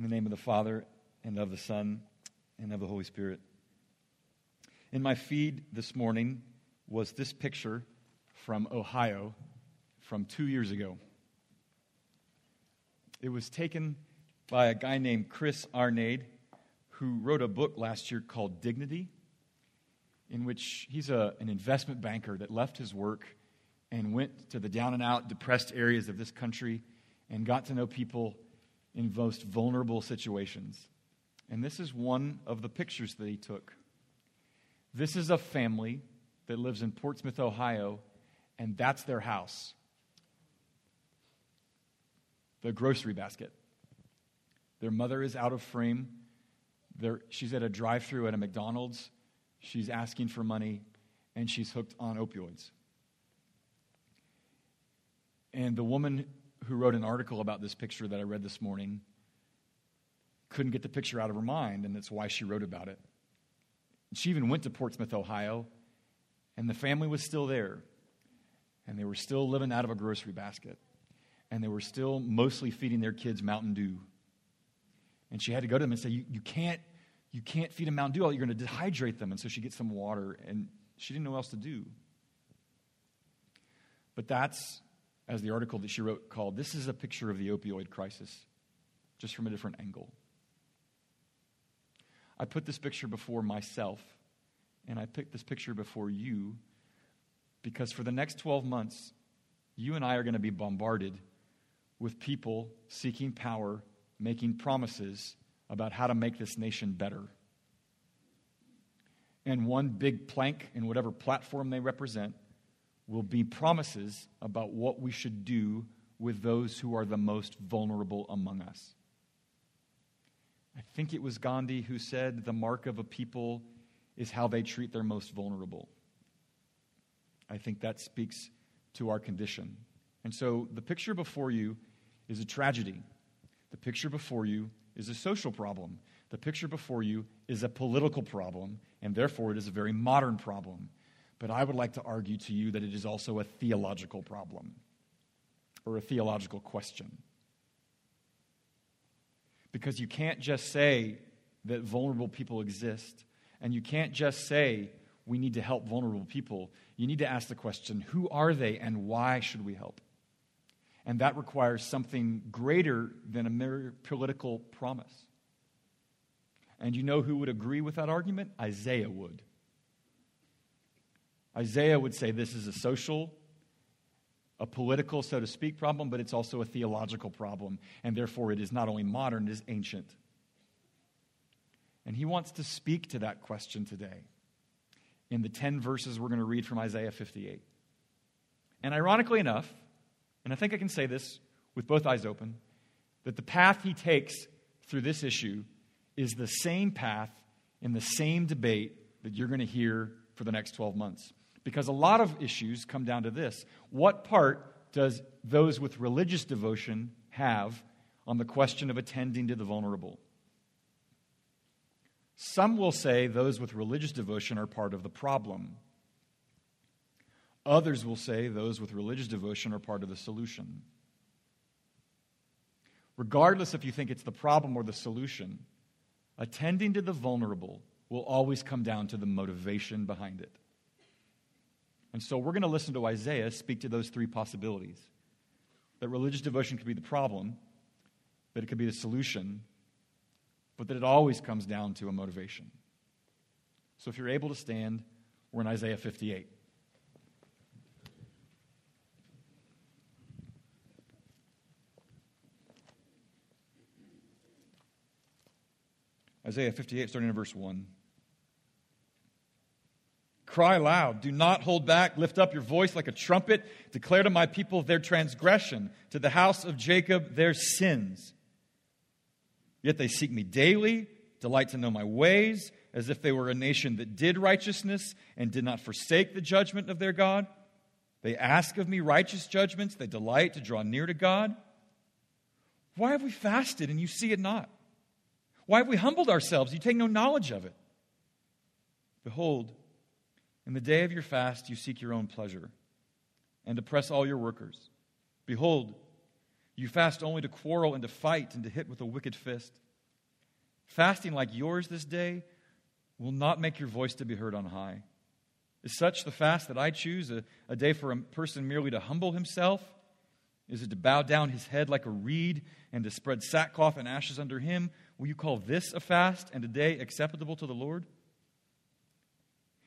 In the name of the Father, and of the Son, and of the Holy Spirit. In my feed this morning was this picture from Ohio from two years ago. It was taken by a guy named Chris Arnade, who wrote a book last year called Dignity, in which he's a, an investment banker that left his work and went to the down and out, depressed areas of this country and got to know people in most vulnerable situations. And this is one of the pictures that he took. This is a family that lives in Portsmouth, Ohio, and that's their house the grocery basket. Their mother is out of frame. They're, she's at a drive through at a McDonald's. She's asking for money, and she's hooked on opioids. And the woman who wrote an article about this picture that I read this morning couldn't get the picture out of her mind, and that's why she wrote about it. She even went to Portsmouth, Ohio, and the family was still there. And they were still living out of a grocery basket. And they were still mostly feeding their kids Mountain Dew. And she had to go to them and say, You, you, can't, you can't feed them Mountain Dew, you're going to dehydrate them. And so she gets some water, and she didn't know what else to do. But that's, as the article that she wrote called, This is a picture of the opioid crisis, just from a different angle. I put this picture before myself, and I picked this picture before you because for the next 12 months, you and I are going to be bombarded with people seeking power, making promises about how to make this nation better. And one big plank in whatever platform they represent will be promises about what we should do with those who are the most vulnerable among us. I think it was Gandhi who said the mark of a people is how they treat their most vulnerable. I think that speaks to our condition. And so the picture before you is a tragedy. The picture before you is a social problem. The picture before you is a political problem, and therefore it is a very modern problem. But I would like to argue to you that it is also a theological problem or a theological question. Because you can't just say that vulnerable people exist, and you can't just say we need to help vulnerable people. You need to ask the question who are they and why should we help? And that requires something greater than a mere political promise. And you know who would agree with that argument? Isaiah would. Isaiah would say this is a social a political, so to speak, problem, but it's also a theological problem. And therefore, it is not only modern, it is ancient. And he wants to speak to that question today in the 10 verses we're going to read from Isaiah 58. And ironically enough, and I think I can say this with both eyes open, that the path he takes through this issue is the same path in the same debate that you're going to hear for the next 12 months. Because a lot of issues come down to this what part does those with religious devotion have on the question of attending to the vulnerable? Some will say those with religious devotion are part of the problem. Others will say those with religious devotion are part of the solution. Regardless if you think it's the problem or the solution, attending to the vulnerable will always come down to the motivation behind it. And so we're going to listen to Isaiah speak to those three possibilities that religious devotion could be the problem, that it could be the solution, but that it always comes down to a motivation. So if you're able to stand, we're in Isaiah 58. Isaiah 58, starting in verse 1. Cry loud. Do not hold back. Lift up your voice like a trumpet. Declare to my people their transgression, to the house of Jacob their sins. Yet they seek me daily, delight to know my ways, as if they were a nation that did righteousness and did not forsake the judgment of their God. They ask of me righteous judgments. They delight to draw near to God. Why have we fasted and you see it not? Why have we humbled ourselves? You take no knowledge of it. Behold, in the day of your fast, you seek your own pleasure and oppress all your workers. Behold, you fast only to quarrel and to fight and to hit with a wicked fist. Fasting like yours this day will not make your voice to be heard on high. Is such the fast that I choose, a, a day for a person merely to humble himself? Is it to bow down his head like a reed and to spread sackcloth and ashes under him? Will you call this a fast and a day acceptable to the Lord?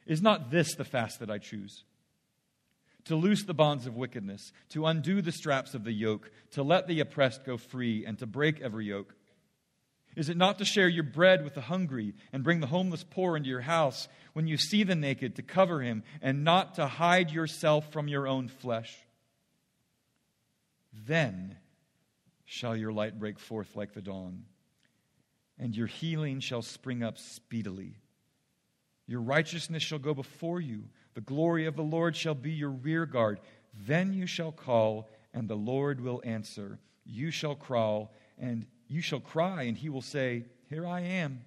Is not this the fast that I choose? To loose the bonds of wickedness, to undo the straps of the yoke, to let the oppressed go free, and to break every yoke. Is it not to share your bread with the hungry and bring the homeless poor into your house when you see the naked, to cover him, and not to hide yourself from your own flesh? Then shall your light break forth like the dawn, and your healing shall spring up speedily. Your righteousness shall go before you, the glory of the Lord shall be your rear guard. Then you shall call, and the Lord will answer. You shall crawl, and you shall cry, and he will say, Here I am.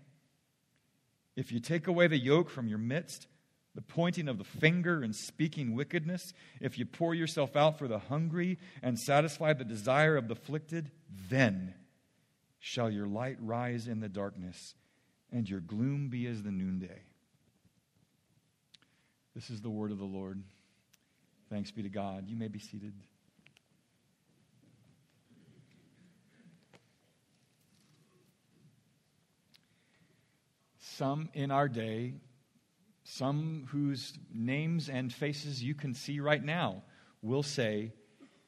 If you take away the yoke from your midst, the pointing of the finger and speaking wickedness, if you pour yourself out for the hungry and satisfy the desire of the afflicted, then shall your light rise in the darkness and your gloom be as the noonday. This is the word of the Lord. Thanks be to God. You may be seated. Some in our day some whose names and faces you can see right now will say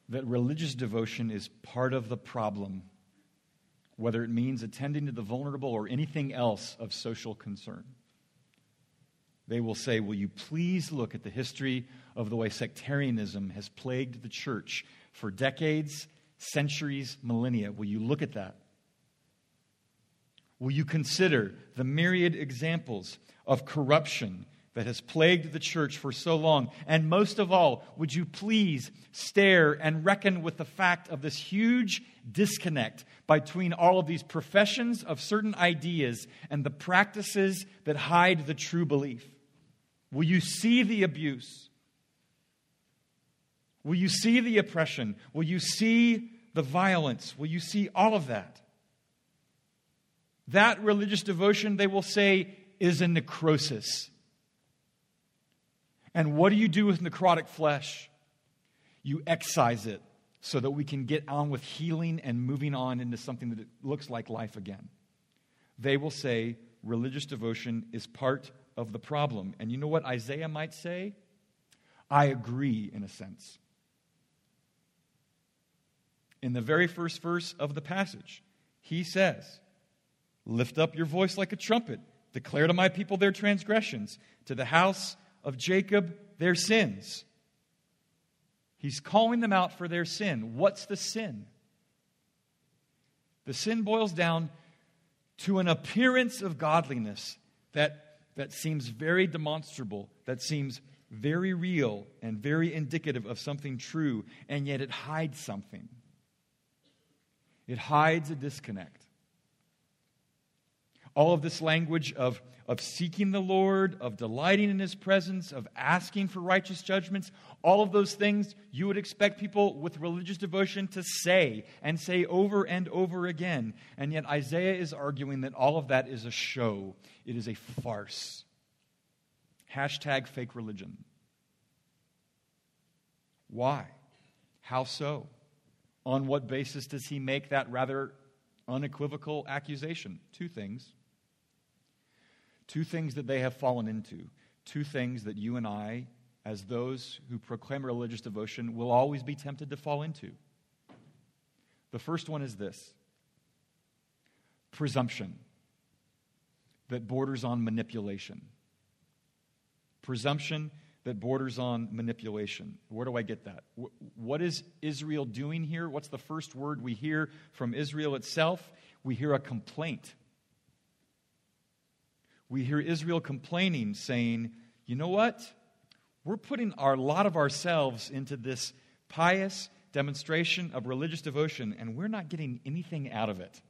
that religious devotion is part of the problem, whether it means attending to the vulnerable or anything else of social concern. They will say, Will you please look at the history of the way sectarianism has plagued the church for decades, centuries, millennia? Will you look at that? Will you consider the myriad examples of corruption that has plagued the church for so long? And most of all, would you please stare and reckon with the fact of this huge disconnect between all of these professions of certain ideas and the practices that hide the true belief? Will you see the abuse? Will you see the oppression? Will you see the violence? Will you see all of that? That religious devotion, they will say, is a necrosis. And what do you do with necrotic flesh? You excise it so that we can get on with healing and moving on into something that looks like life again. They will say religious devotion is part of the problem. And you know what Isaiah might say? I agree in a sense. In the very first verse of the passage, he says, Lift up your voice like a trumpet Declare to my people their transgressions, to the house of Jacob their sins. He's calling them out for their sin. What's the sin? The sin boils down to an appearance of godliness that, that seems very demonstrable, that seems very real and very indicative of something true, and yet it hides something. It hides a disconnect all of this language of, of seeking the Lord, of delighting in His presence, of asking for righteous judgments, all of those things you would expect people with religious devotion to say and say over and over again. And yet Isaiah is arguing that all of that is a show, it is a farce. Hashtag fake religion. Why? How so? On what basis does he make that rather unequivocal accusation? Two things. Two things that they have fallen into. Two things that you and I, as those who proclaim religious devotion, will always be tempted to fall into. The first one is this presumption that borders on manipulation. Presumption that borders on manipulation. Where do I get that? What is Israel doing here? What's the first word we hear from Israel itself? We hear a complaint we hear Israel complaining, saying, You know what? We're putting a lot of ourselves into this pious demonstration of religious devotion, and we're not getting anything out of it.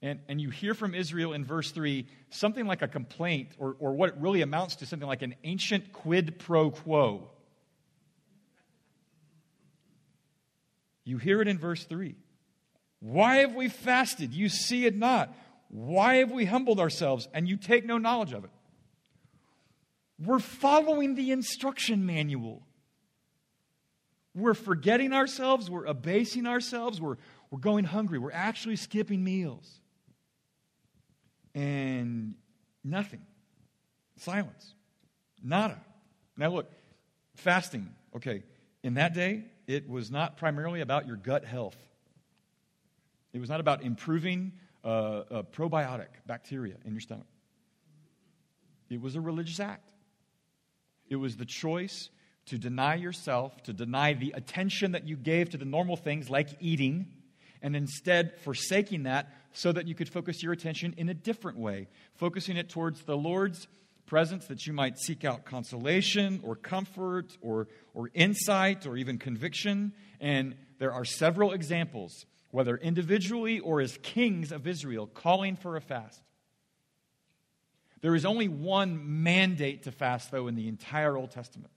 And, and you hear from Israel in verse 3 something like a complaint, or, or what it really amounts to something like an ancient quid pro quo. You hear it in verse 3. Why have we fasted? You see it not. Why have we humbled ourselves and you take no knowledge of it? We're following the instruction manual. We're forgetting ourselves, we're abasing ourselves, we're, we're going hungry, we're actually skipping meals. And nothing. Silence. Nada. Now, look, fasting, okay, in that day, it was not primarily about your gut health. It was not about improving uh, a probiotic bacteria in your stomach. It was a religious act. It was the choice to deny yourself, to deny the attention that you gave to the normal things like eating, and instead forsaking that so that you could focus your attention in a different way, focusing it towards the Lord's presence that you might seek out consolation or comfort or, or insight or even conviction. And there are several examples, whether individually or as kings of Israel, calling for a fast. There is only one mandate to fast, though, in the entire Old Testament.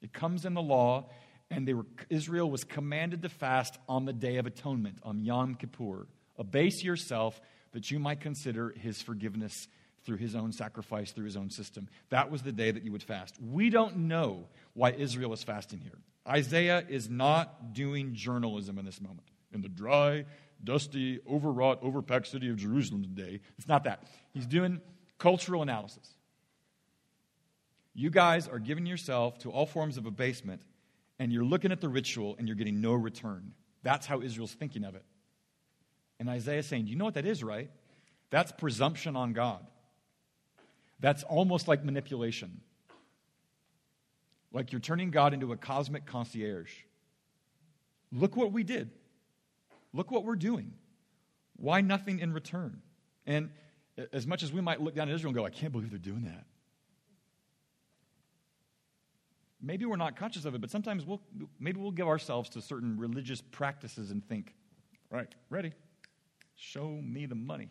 It comes in the law, and were, Israel was commanded to fast on the Day of Atonement, on Yom Kippur. Abase yourself that you might consider his forgiveness through his own sacrifice, through his own system. That was the day that you would fast. We don't know why Israel is fasting here. Isaiah is not doing journalism in this moment. In the dry, dusty, overwrought, overpacked city of Jerusalem today, it's not that. He's doing cultural analysis. You guys are giving yourself to all forms of abasement, and you're looking at the ritual and you're getting no return. That's how Israel's thinking of it. And Isaiah is saying, you know what that is, right? That's presumption on God. That's almost like manipulation. Like you're turning God into a cosmic concierge. Look what we did. Look what we're doing. Why nothing in return? And as much as we might look down at Israel and go, I can't believe they're doing that. Maybe we're not conscious of it, but sometimes we'll, maybe we'll give ourselves to certain religious practices and think, right, ready, show me the money,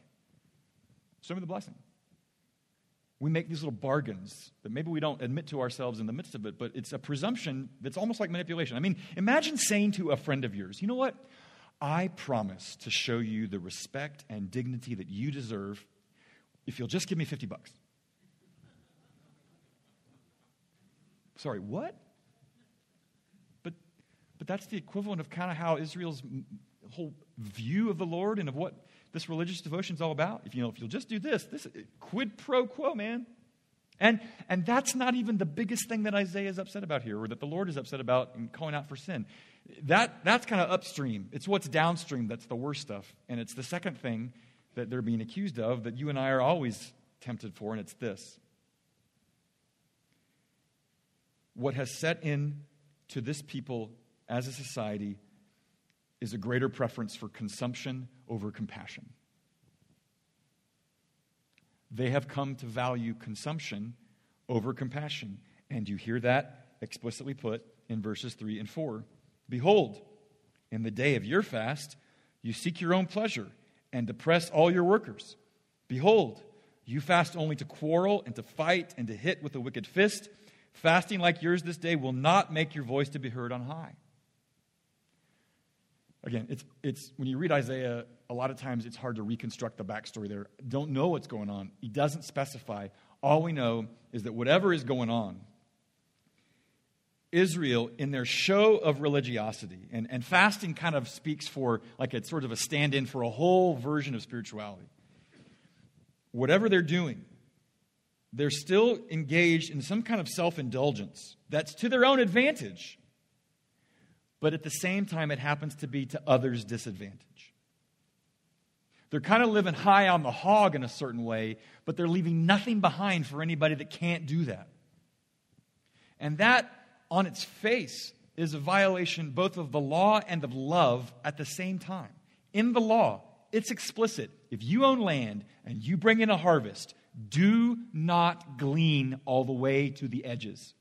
show me the blessing. We make these little bargains that maybe we don't admit to ourselves in the midst of it, but it's a presumption that's almost like manipulation. I mean, imagine saying to a friend of yours, you know what? I promise to show you the respect and dignity that you deserve if you'll just give me 50 bucks. Sorry, what? But, but that's the equivalent of kind of how Israel's whole view of the Lord and of what this religious devotion is all about. If you know, if you'll just do this, this quid pro quo, man. And, and that's not even the biggest thing that Isaiah is upset about here, or that the Lord is upset about in calling out for sin. That, that's kind of upstream. It's what's downstream that's the worst stuff. And it's the second thing that they're being accused of that you and I are always tempted for, and it's this. What has set in to this people as a society is a greater preference for consumption over compassion. They have come to value consumption over compassion. And you hear that explicitly put in verses 3 and 4. Behold, in the day of your fast, you seek your own pleasure and depress all your workers. Behold, you fast only to quarrel and to fight and to hit with a wicked fist. Fasting like yours this day will not make your voice to be heard on high. Again, it's, it's, when you read Isaiah, a lot of times it's hard to reconstruct the backstory there. Don't know what's going on. He doesn't specify. All we know is that whatever is going on, Israel, in their show of religiosity, and, and fasting kind of speaks for, like it's sort of a stand in for a whole version of spirituality. Whatever they're doing, they're still engaged in some kind of self indulgence that's to their own advantage, but at the same time, it happens to be to others' disadvantage. They're kind of living high on the hog in a certain way, but they're leaving nothing behind for anybody that can't do that. And that on its face is a violation both of the law and of love at the same time. In the law, it's explicit. If you own land and you bring in a harvest, do not glean all the way to the edges.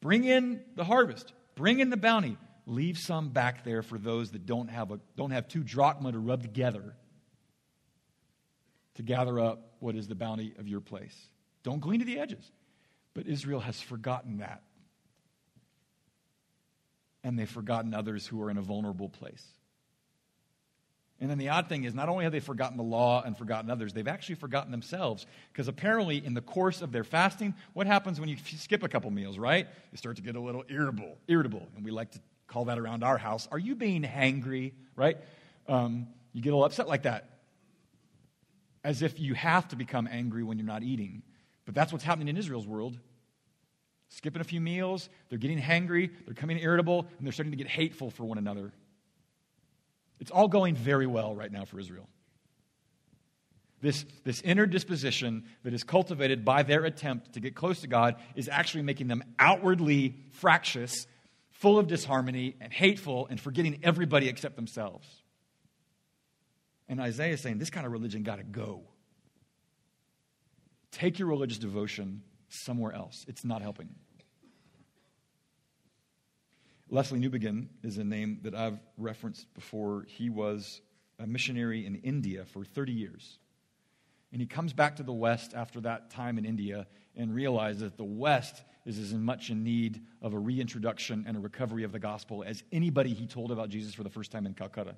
Bring in the harvest, bring in the bounty, leave some back there for those that don't have, a, don't have two drachma to rub together to gather up what is the bounty of your place. Don't glean to the edges. But Israel has forgotten that. and they've forgotten others who are in a vulnerable place. And then the odd thing is, not only have they forgotten the law and forgotten others, they've actually forgotten themselves. Because apparently, in the course of their fasting, what happens when you skip a couple meals, right? You start to get a little irritable, irritable. And we like to call that around our house. Are you being hangry, right? Um, you get a little upset like that. As if you have to become angry when you're not eating. But that's what's happening in Israel's world. Skipping a few meals, they're getting hangry, they're coming irritable, and they're starting to get hateful for one another. It's all going very well right now for Israel. This, this inner disposition that is cultivated by their attempt to get close to God is actually making them outwardly fractious, full of disharmony, and hateful, and forgetting everybody except themselves. And Isaiah is saying, this kind of religion got to go. Take your religious devotion somewhere else. It's not helping. Lesslie Newbigin is a name that I've referenced before. He was a missionary in India for 30 years. And he comes back to the West after that time in India and realizes that the West is as much in need of a reintroduction and a recovery of the gospel as anybody he told about Jesus for the first time in Calcutta.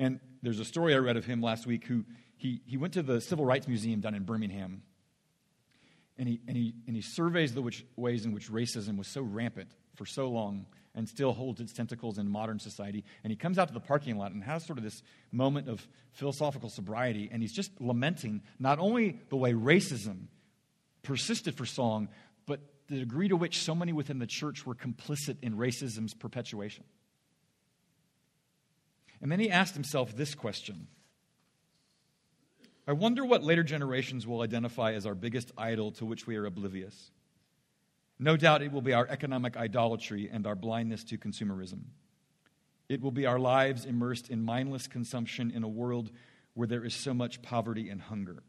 And there's a story I read of him last week who he, he went to the Civil Rights Museum down in Birmingham. And he, and he, and he surveys the which, ways in which racism was so rampant for so long and still holds its tentacles in modern society. And he comes out to the parking lot and has sort of this moment of philosophical sobriety. And he's just lamenting not only the way racism persisted for so long, but the degree to which so many within the church were complicit in racism's perpetuation. And then he asked himself this question I wonder what later generations will identify as our biggest idol to which we are oblivious. No doubt it will be our economic idolatry and our blindness to consumerism. It will be our lives immersed in mindless consumption in a world where there is so much poverty and hunger.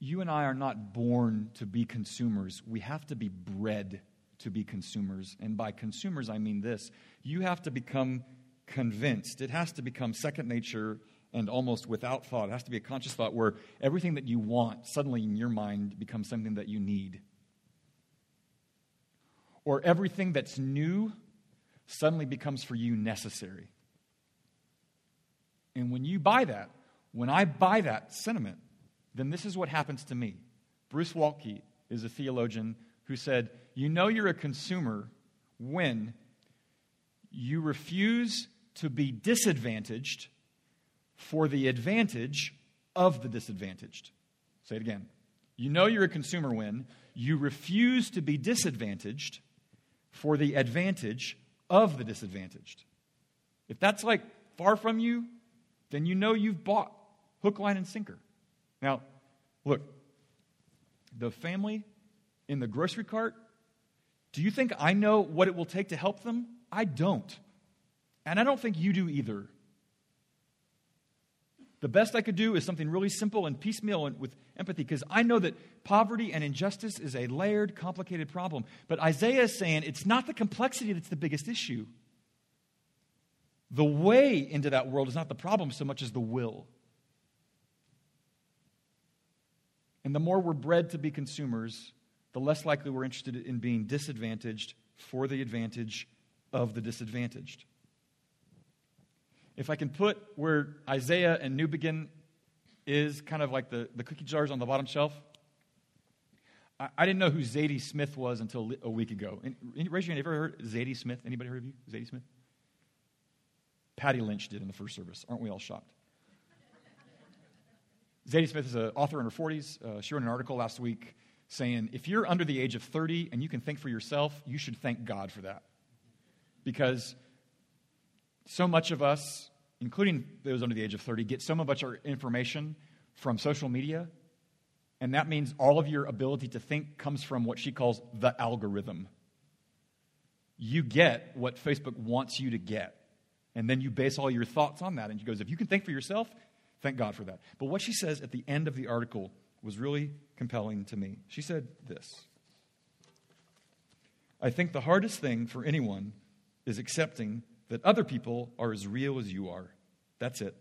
You and I are not born to be consumers. We have to be bred to be consumers. And by consumers, I mean this you have to become convinced. It has to become second nature and almost without thought. It has to be a conscious thought where everything that you want suddenly in your mind becomes something that you need. Or everything that's new suddenly becomes for you necessary. And when you buy that, when I buy that sentiment, then this is what happens to me. Bruce Waltke is a theologian who said, You know you're a consumer when you refuse to be disadvantaged for the advantage of the disadvantaged. Say it again. You know you're a consumer when you refuse to be disadvantaged for the advantage of the disadvantaged. If that's like far from you, then you know you've bought hook, line, and sinker. Now, look, the family in the grocery cart, do you think I know what it will take to help them? I don't. And I don't think you do either. The best I could do is something really simple and piecemeal and with empathy because I know that poverty and injustice is a layered, complicated problem. But Isaiah is saying it's not the complexity that's the biggest issue. The way into that world is not the problem so much as the will. And the more we're bred to be consumers, the less likely we're interested in being disadvantaged for the advantage of the disadvantaged if I can put where Isaiah and Newbigin is kind of like the, the cookie jars on the bottom shelf. I, I didn't know who Zadie Smith was until a week ago. And, raise your hand. Have you ever heard Zadie Smith? Anybody heard of you? Zadie Smith? Patty Lynch did in the first service. Aren't we all shocked? Zadie Smith is an author in her 40s. Uh, she wrote an article last week saying if you're under the age of 30 and you can think for yourself, you should thank God for that. Because so much of us, including those under the age of 30, get so much of our information from social media. And that means all of your ability to think comes from what she calls the algorithm. You get what Facebook wants you to get. And then you base all your thoughts on that. And she goes, if you can think for yourself, thank God for that. But what she says at the end of the article was really compelling to me. She said this I think the hardest thing for anyone is accepting that other people are as real as you are. That's it.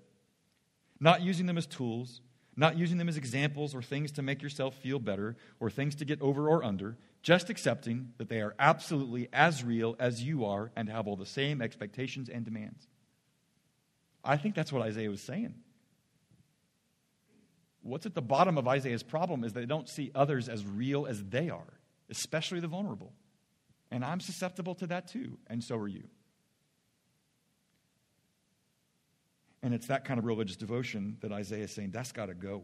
Not using them as tools, not using them as examples or things to make yourself feel better or things to get over or under, just accepting that they are absolutely as real as you are and have all the same expectations and demands. I think that's what Isaiah was saying. What's at the bottom of Isaiah's problem is they don't see others as real as they are, especially the vulnerable. And I'm susceptible to that too, and so are you. And it's that kind of religious devotion that Isaiah is saying, that's got to go.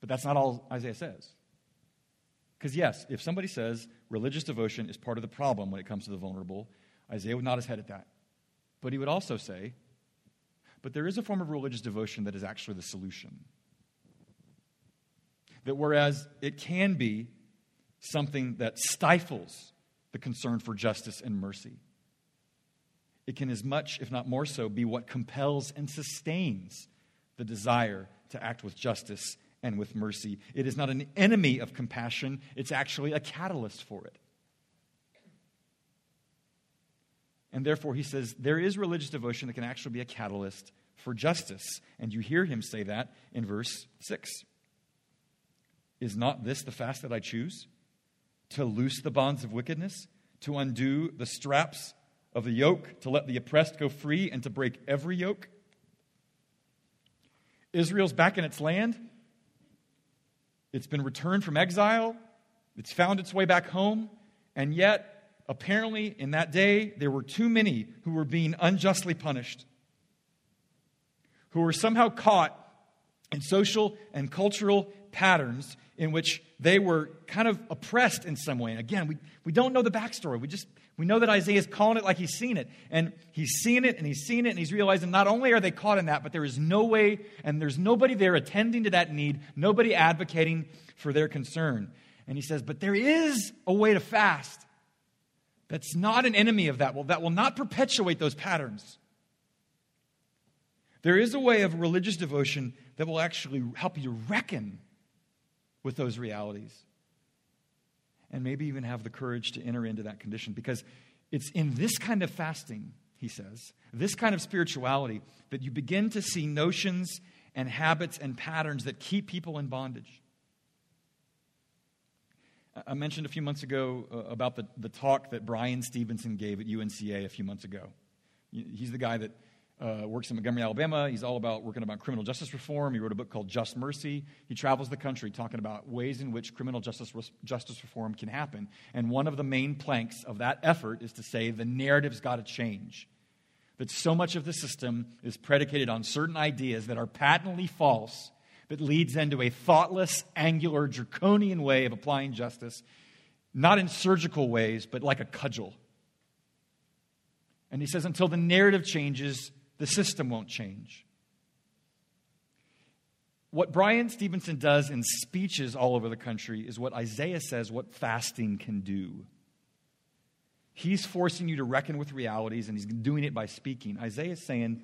But that's not all Isaiah says. Because, yes, if somebody says religious devotion is part of the problem when it comes to the vulnerable, Isaiah would nod his head at that. But he would also say, but there is a form of religious devotion that is actually the solution. That whereas it can be something that stifles the concern for justice and mercy, it can, as much, if not more so, be what compels and sustains the desire to act with justice and with mercy. It is not an enemy of compassion, it's actually a catalyst for it. And therefore, he says there is religious devotion that can actually be a catalyst for justice. And you hear him say that in verse 6. Is not this the fast that I choose? To loose the bonds of wickedness, to undo the straps of the yoke, to let the oppressed go free, and to break every yoke. Israel's back in its land. It's been returned from exile. It's found its way back home. And yet, apparently, in that day, there were too many who were being unjustly punished, who were somehow caught in social and cultural patterns in which they were kind of oppressed in some way. Again, we, we don't know the backstory. We just we know that Isaiah is calling it like he's seen it. And he's seen it and he's seen it and he's realizing not only are they caught in that, but there is no way and there's nobody there attending to that need, nobody advocating for their concern. And he says, But there is a way to fast that's not an enemy of that, will that will not perpetuate those patterns. There is a way of religious devotion that will actually help you reckon with those realities and maybe even have the courage to enter into that condition. Because it's in this kind of fasting, he says, this kind of spirituality, that you begin to see notions and habits and patterns that keep people in bondage. I mentioned a few months ago uh, about the, the talk that Bryan Stevenson gave at UNCA a few months ago. He's the guy that uh, works in Montgomery, Alabama. He's all about working about criminal justice reform. He wrote a book called Just Mercy. He travels the country talking about ways in which criminal justice, justice reform can happen. And one of the main planks of that effort is to say the narrative's got to change. That so much of the system is predicated on certain ideas that are patently false, that leads into a thoughtless, angular, draconian way of applying justice, not in surgical ways, but like a cudgel. And he says, until the narrative changes, the system won't change. What Bryan Stevenson does in speeches all over the country is what Isaiah says what fasting can do. He's forcing you to reckon with realities, and he's doing it by speaking. Isaiah is saying,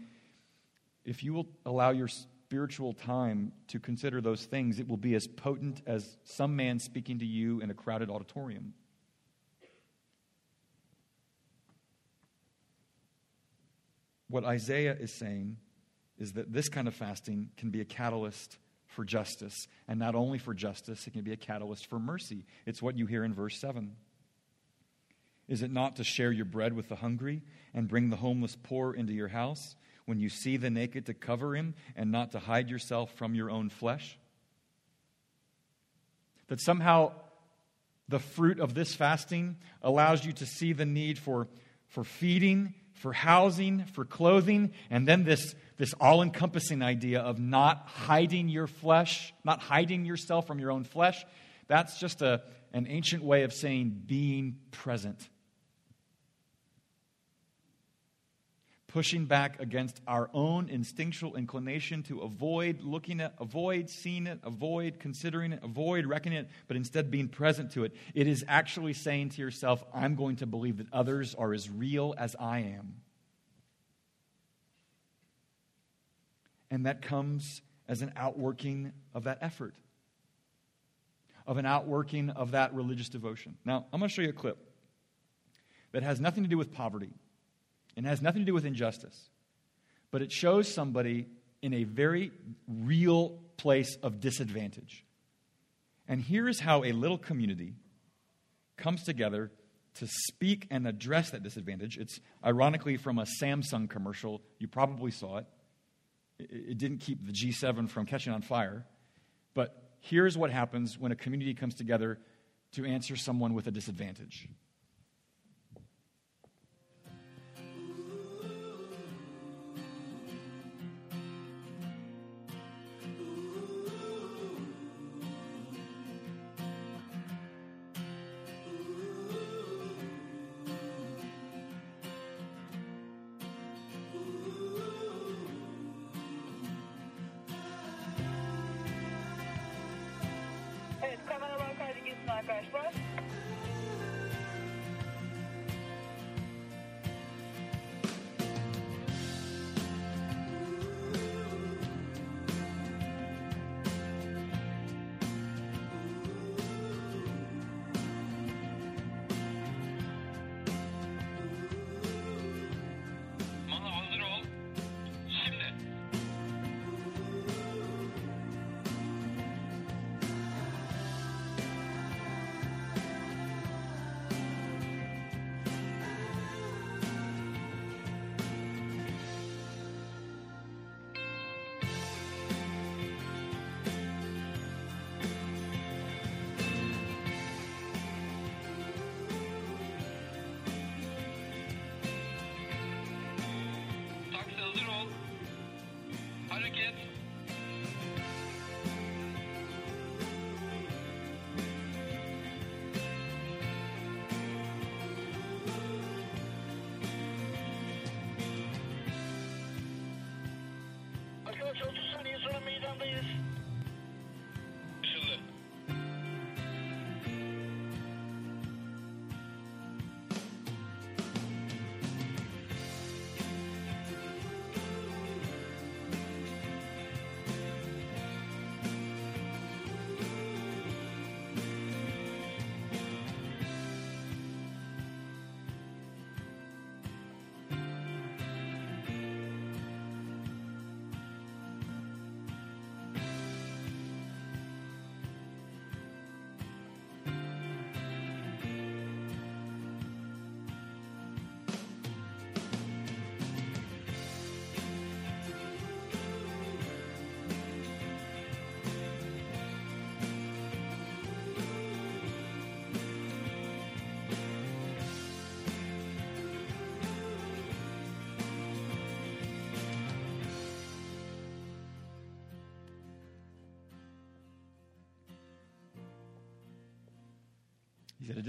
if you will allow your spiritual time to consider those things, it will be as potent as some man speaking to you in a crowded auditorium. what Isaiah is saying is that this kind of fasting can be a catalyst for justice. And not only for justice, it can be a catalyst for mercy. It's what you hear in verse 7. Is it not to share your bread with the hungry and bring the homeless poor into your house? When you see the naked, to cover him and not to hide yourself from your own flesh? That somehow the fruit of this fasting allows you to see the need for, for feeding for housing, for clothing, and then this, this all encompassing idea of not hiding your flesh, not hiding yourself from your own flesh. That's just a, an ancient way of saying being present. Pushing back against our own instinctual inclination to avoid looking at, avoid seeing it, avoid considering it, avoid reckoning it, but instead being present to it. It is actually saying to yourself, I'm going to believe that others are as real as I am. And that comes as an outworking of that effort, of an outworking of that religious devotion. Now, I'm going to show you a clip that has nothing to do with poverty and has nothing to do with injustice, but it shows somebody in a very real place of disadvantage. And here is how a little community comes together to speak and address that disadvantage. It's ironically from a Samsung commercial. You probably saw it. It didn't keep the G7 from catching on fire. But here's what happens when a community comes together to answer someone with a disadvantage.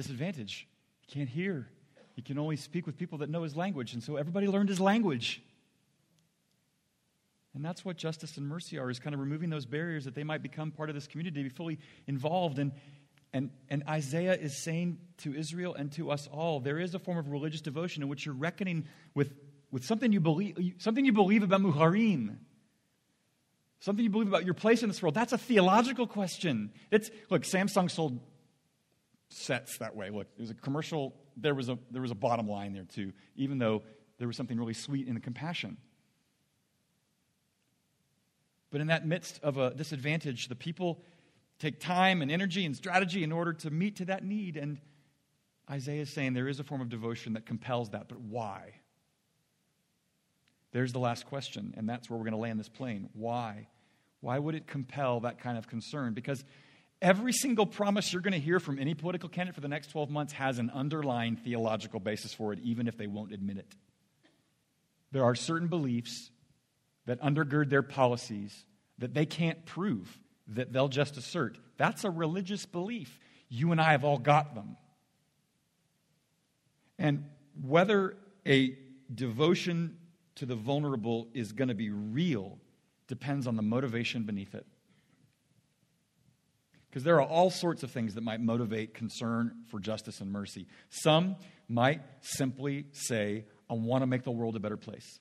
Disadvantage. He can't hear. He can only speak with people that know his language. And so everybody learned his language. And that's what justice and mercy are, is kind of removing those barriers that they might become part of this community, be fully involved. And, and, and Isaiah is saying to Israel and to us all, there is a form of religious devotion in which you're reckoning with, with something, you believe, something you believe about Muharim, something you believe about your place in this world. That's a theological question. It's, look, Samsung sold sets that way. Look, it was a commercial. There was a there was a bottom line there too, even though there was something really sweet in the compassion. But in that midst of a disadvantage, the people take time and energy and strategy in order to meet to that need. And Isaiah is saying there is a form of devotion that compels that, but why? There's the last question, and that's where we're going to land this plane. Why? Why would it compel that kind of concern? Because every single promise you're going to hear from any political candidate for the next 12 months has an underlying theological basis for it, even if they won't admit it. There are certain beliefs that undergird their policies that they can't prove, that they'll just assert. That's a religious belief. You and I have all got them. And whether a devotion to the vulnerable is going to be real depends on the motivation beneath it. Because there are all sorts of things that might motivate concern for justice and mercy. Some might simply say, I want to make the world a better place.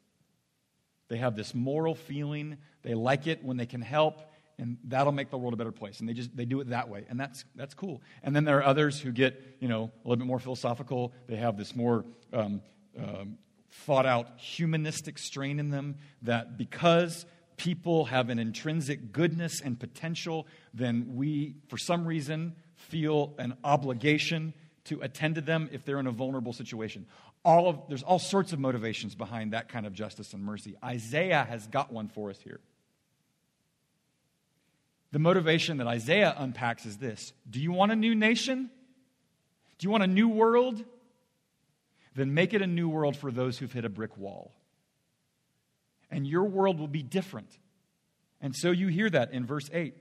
They have this moral feeling, they like it when they can help, and that'll make the world a better place. And they just they do it that way. And that's that's cool. And then there are others who get, you know, a little bit more philosophical. They have this more um, um, thought out humanistic strain in them that because people have an intrinsic goodness and potential, then we, for some reason, feel an obligation to attend to them if they're in a vulnerable situation. All of, there's all sorts of motivations behind that kind of justice and mercy. Isaiah has got one for us here. The motivation that Isaiah unpacks is this Do you want a new nation? Do you want a new world? Then make it a new world for those who've hit a brick wall. And your world will be different. And so you hear that in verse 8.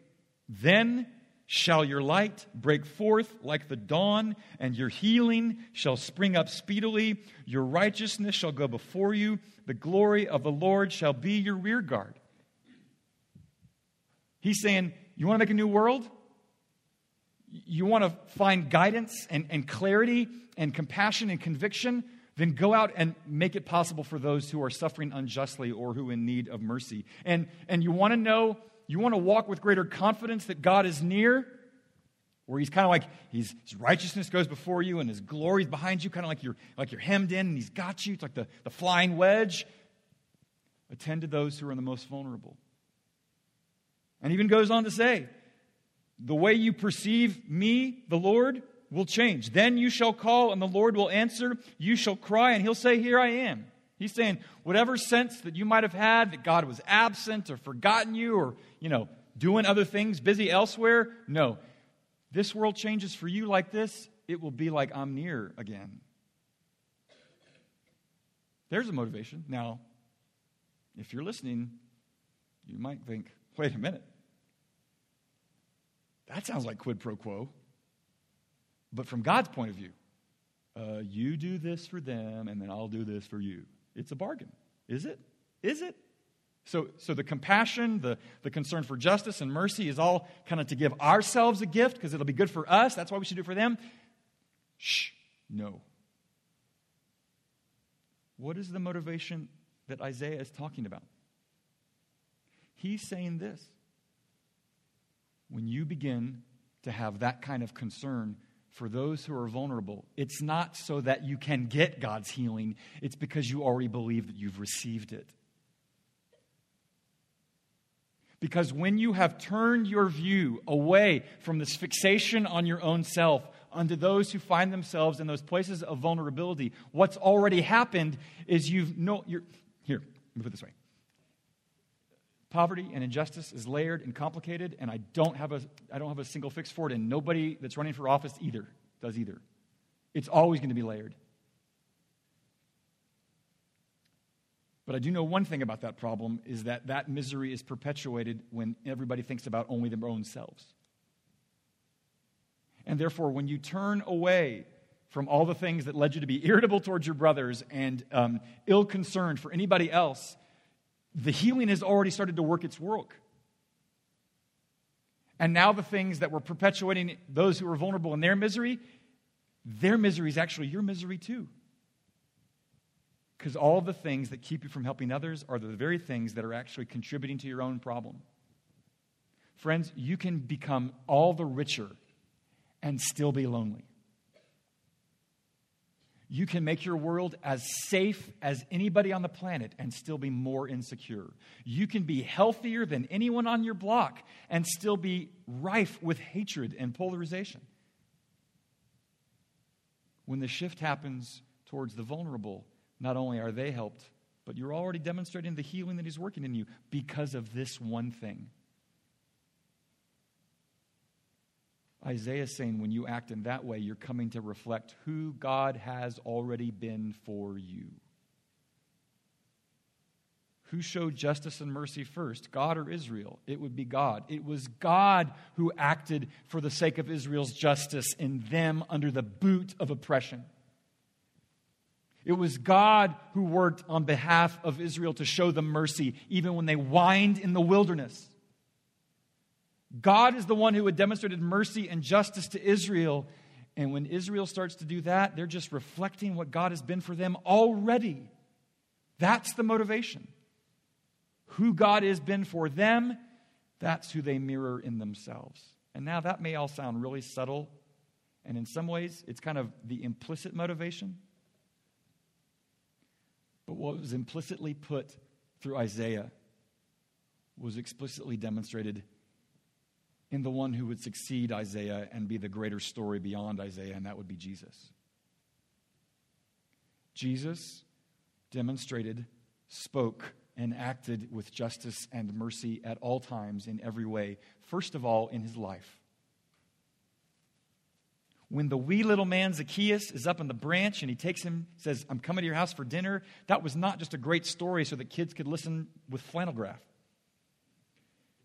Then shall your light break forth like the dawn, and your healing shall spring up speedily. Your righteousness shall go before you. The glory of the Lord shall be your rear guard. He's saying, You want to make a new world? You want to find guidance and, and clarity and compassion and conviction? Then go out and make it possible for those who are suffering unjustly or who in need of mercy. And, and you want to know, you want to walk with greater confidence that God is near, where he's kind of like his righteousness goes before you and his glory is behind you, kind of like you're, like you're hemmed in and he's got you. It's like the, the flying wedge. Attend to those who are the most vulnerable. And even goes on to say, the way you perceive me, the Lord, will change. Then you shall call, and the Lord will answer. You shall cry, and he'll say, Here I am. He's saying, whatever sense that you might have had that God was absent or forgotten you or, you know, doing other things, busy elsewhere, no. This world changes for you like this, it will be like I'm near again. There's a motivation. Now, if you're listening, you might think, wait a minute. That sounds like quid pro quo. But from God's point of view, uh, you do this for them, and then I'll do this for you. It's a bargain. Is it? Is it? So, so the compassion, the, the concern for justice and mercy is all kind of to give ourselves a gift because it'll be good for us. That's why we should do it for them. Shh, no. What is the motivation that Isaiah is talking about? He's saying this when you begin to have that kind of concern for those who are vulnerable, it's not so that you can get God's healing, it's because you already believe that you've received it. Because when you have turned your view away from this fixation on your own self unto those who find themselves in those places of vulnerability, what's already happened is you've no you're here, let me put it this way. Poverty and injustice is layered and complicated, and I don't have a, I don't have a single fix for it, and nobody that's running for office either does either. It's always going to be layered. But I do know one thing about that problem is that that misery is perpetuated when everybody thinks about only their own selves. And therefore, when you turn away from all the things that led you to be irritable towards your brothers and um, ill concerned for anybody else, the healing has already started to work its work. And now the things that were perpetuating those who were vulnerable in their misery, their misery is actually your misery too. Because all the things that keep you from helping others are the very things that are actually contributing to your own problem. Friends, you can become all the richer and still be lonely. You can make your world as safe as anybody on the planet and still be more insecure. You can be healthier than anyone on your block and still be rife with hatred and polarization. When the shift happens towards the vulnerable, not only are they helped, but you're already demonstrating the healing that He's working in you because of this one thing. Isaiah is saying when you act in that way, you're coming to reflect who God has already been for you. Who showed justice and mercy first, God or Israel? It would be God. It was God who acted for the sake of Israel's justice in them under the boot of oppression. It was God who worked on behalf of Israel to show them mercy, even when they whined in the wilderness. God is the one who had demonstrated mercy and justice to Israel. And when Israel starts to do that, they're just reflecting what God has been for them already. That's the motivation. Who God has been for them, that's who they mirror in themselves. And now that may all sound really subtle, and in some ways, it's kind of the implicit motivation. But what was implicitly put through Isaiah was explicitly demonstrated in the one who would succeed Isaiah and be the greater story beyond Isaiah, and that would be Jesus. Jesus demonstrated, spoke, and acted with justice and mercy at all times in every way, first of all, in his life. When the wee little man Zacchaeus is up in the branch and he takes him, says, I'm coming to your house for dinner, that was not just a great story so that kids could listen with flannel graph.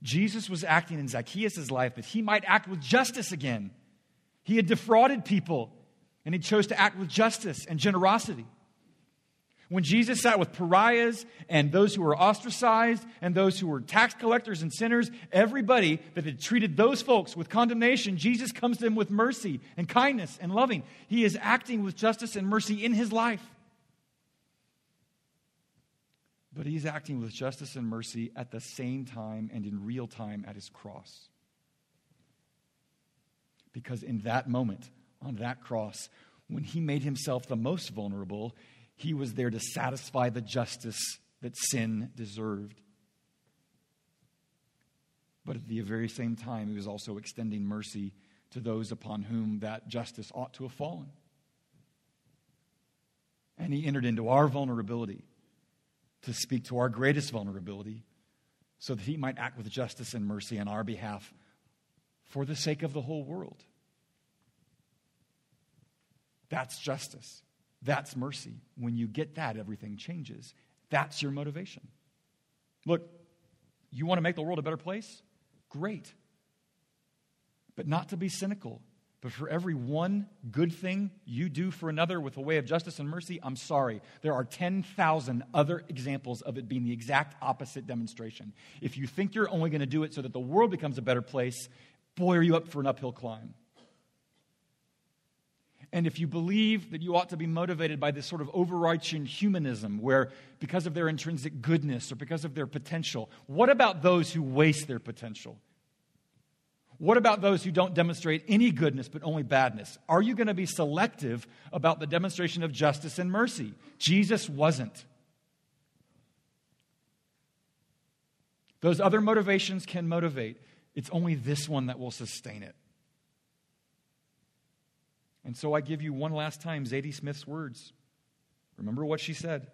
Jesus was acting in Zacchaeus' life that he might act with justice again. He had defrauded people, and he chose to act with justice and generosity. When Jesus sat with pariahs and those who were ostracized and those who were tax collectors and sinners, everybody that had treated those folks with condemnation, Jesus comes to them with mercy and kindness and loving. He is acting with justice and mercy in his life. But he's acting with justice and mercy at the same time and in real time at his cross. Because in that moment, on that cross, when he made himself the most vulnerable, he was there to satisfy the justice that sin deserved. But at the very same time, he was also extending mercy to those upon whom that justice ought to have fallen. And he entered into our vulnerability to speak to our greatest vulnerability so that he might act with justice and mercy on our behalf for the sake of the whole world. That's justice. That's mercy. When you get that, everything changes. That's your motivation. Look, you want to make the world a better place? Great. But not to be cynical but for every one good thing you do for another with a way of justice and mercy, I'm sorry. There are 10,000 other examples of it being the exact opposite demonstration. If you think you're only going to do it so that the world becomes a better place, boy, are you up for an uphill climb. And if you believe that you ought to be motivated by this sort of overarching humanism, where because of their intrinsic goodness or because of their potential, what about those who waste their potential? What about those who don't demonstrate any goodness but only badness? Are you going to be selective about the demonstration of justice and mercy? Jesus wasn't. Those other motivations can motivate. It's only this one that will sustain it. And so I give you one last time Zadie Smith's words. Remember what she said.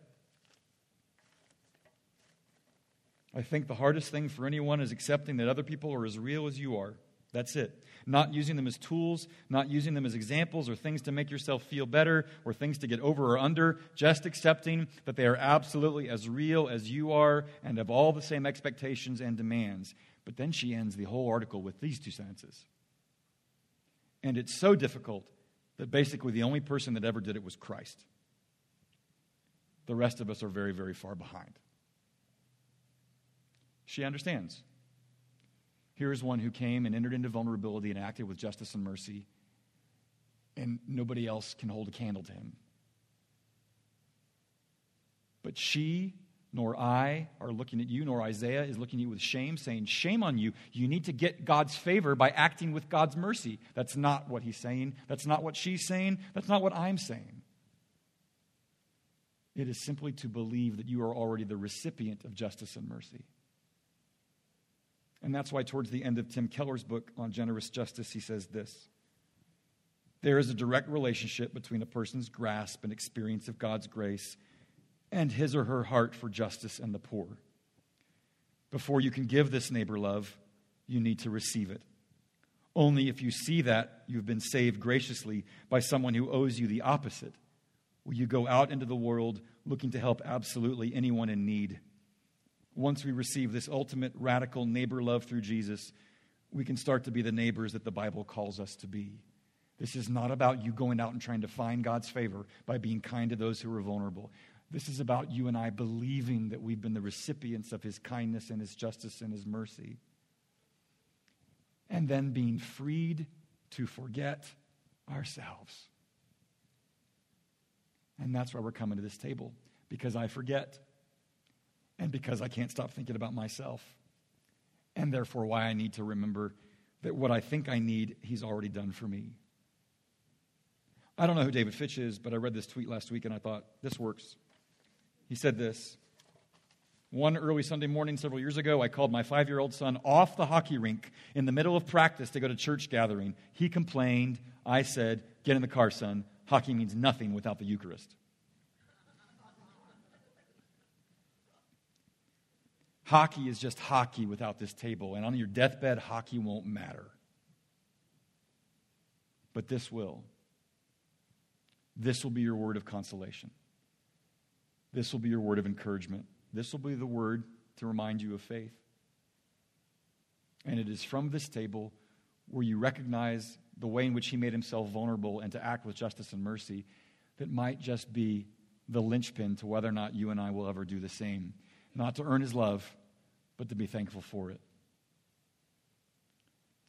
I think the hardest thing for anyone is accepting that other people are as real as you are. That's it. Not using them as tools, not using them as examples or things to make yourself feel better or things to get over or under, just accepting that they are absolutely as real as you are and have all the same expectations and demands. But then she ends the whole article with these two sentences. And it's so difficult that basically the only person that ever did it was Christ. The rest of us are very, very far behind. She understands. Here is one who came and entered into vulnerability and acted with justice and mercy, and nobody else can hold a candle to him. But she nor I are looking at you, nor Isaiah is looking at you with shame, saying, Shame on you. You need to get God's favor by acting with God's mercy. That's not what he's saying. That's not what she's saying. That's not what I'm saying. It is simply to believe that you are already the recipient of justice and mercy. And that's why, towards the end of Tim Keller's book on generous justice, he says this There is a direct relationship between a person's grasp and experience of God's grace and his or her heart for justice and the poor. Before you can give this neighbor love, you need to receive it. Only if you see that you've been saved graciously by someone who owes you the opposite will you go out into the world looking to help absolutely anyone in need once we receive this ultimate radical neighbor love through Jesus, we can start to be the neighbors that the Bible calls us to be. This is not about you going out and trying to find God's favor by being kind to those who are vulnerable. This is about you and I believing that we've been the recipients of His kindness and His justice and His mercy. And then being freed to forget ourselves. And that's why we're coming to this table, because I forget and because I can't stop thinking about myself. And therefore, why I need to remember that what I think I need, He's already done for me. I don't know who David Fitch is, but I read this tweet last week and I thought, this works. He said this One early Sunday morning several years ago, I called my five year old son off the hockey rink in the middle of practice to go to church gathering. He complained. I said, Get in the car, son. Hockey means nothing without the Eucharist. Hockey is just hockey without this table. And on your deathbed, hockey won't matter. But this will. This will be your word of consolation. This will be your word of encouragement. This will be the word to remind you of faith. And it is from this table where you recognize the way in which he made himself vulnerable and to act with justice and mercy that might just be the linchpin to whether or not you and I will ever do the same. Not to earn his love, but to be thankful for it.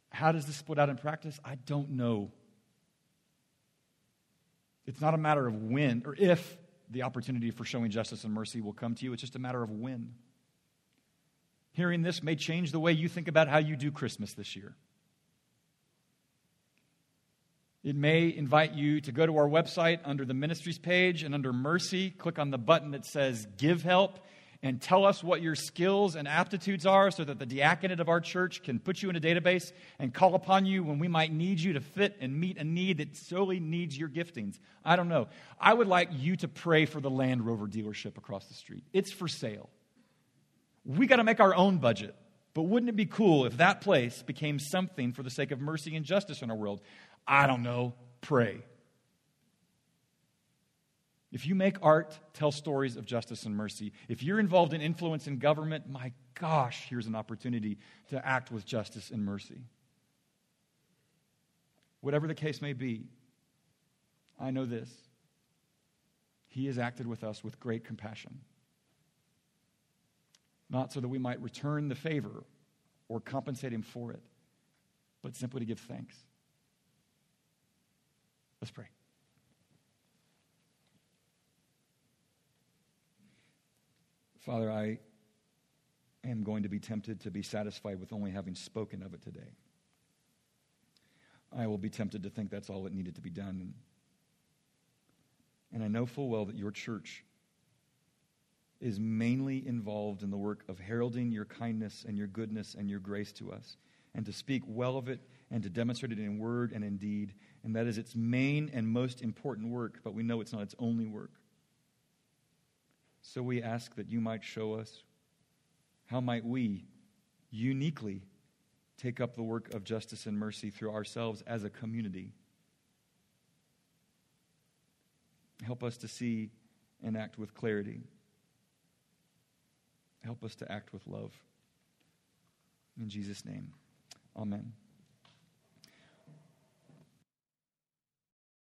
How does this split out in practice? I don't know. It's not a matter of when or if the opportunity for showing justice and mercy will come to you. It's just a matter of when. Hearing this may change the way you think about how you do Christmas this year. It may invite you to go to our website under the ministries page and under mercy, click on the button that says give help and tell us what your skills and aptitudes are so that the diaconate of our church can put you in a database and call upon you when we might need you to fit and meet a need that solely needs your giftings. I don't know. I would like you to pray for the Land Rover dealership across the street. It's for sale. We got to make our own budget. But wouldn't it be cool if that place became something for the sake of mercy and justice in our world? I don't know. Pray. If you make art, tell stories of justice and mercy. If you're involved in influence in government, my gosh, here's an opportunity to act with justice and mercy. Whatever the case may be, I know this. He has acted with us with great compassion. Not so that we might return the favor or compensate him for it, but simply to give thanks. Let's pray. Father, I am going to be tempted to be satisfied with only having spoken of it today. I will be tempted to think that's all that needed to be done. And I know full well that your church is mainly involved in the work of heralding your kindness and your goodness and your grace to us, and to speak well of it and to demonstrate it in word and in deed. And that is its main and most important work, but we know it's not its only work. So we ask that you might show us how might we uniquely take up the work of justice and mercy through ourselves as a community. Help us to see and act with clarity. Help us to act with love. In Jesus' name, amen.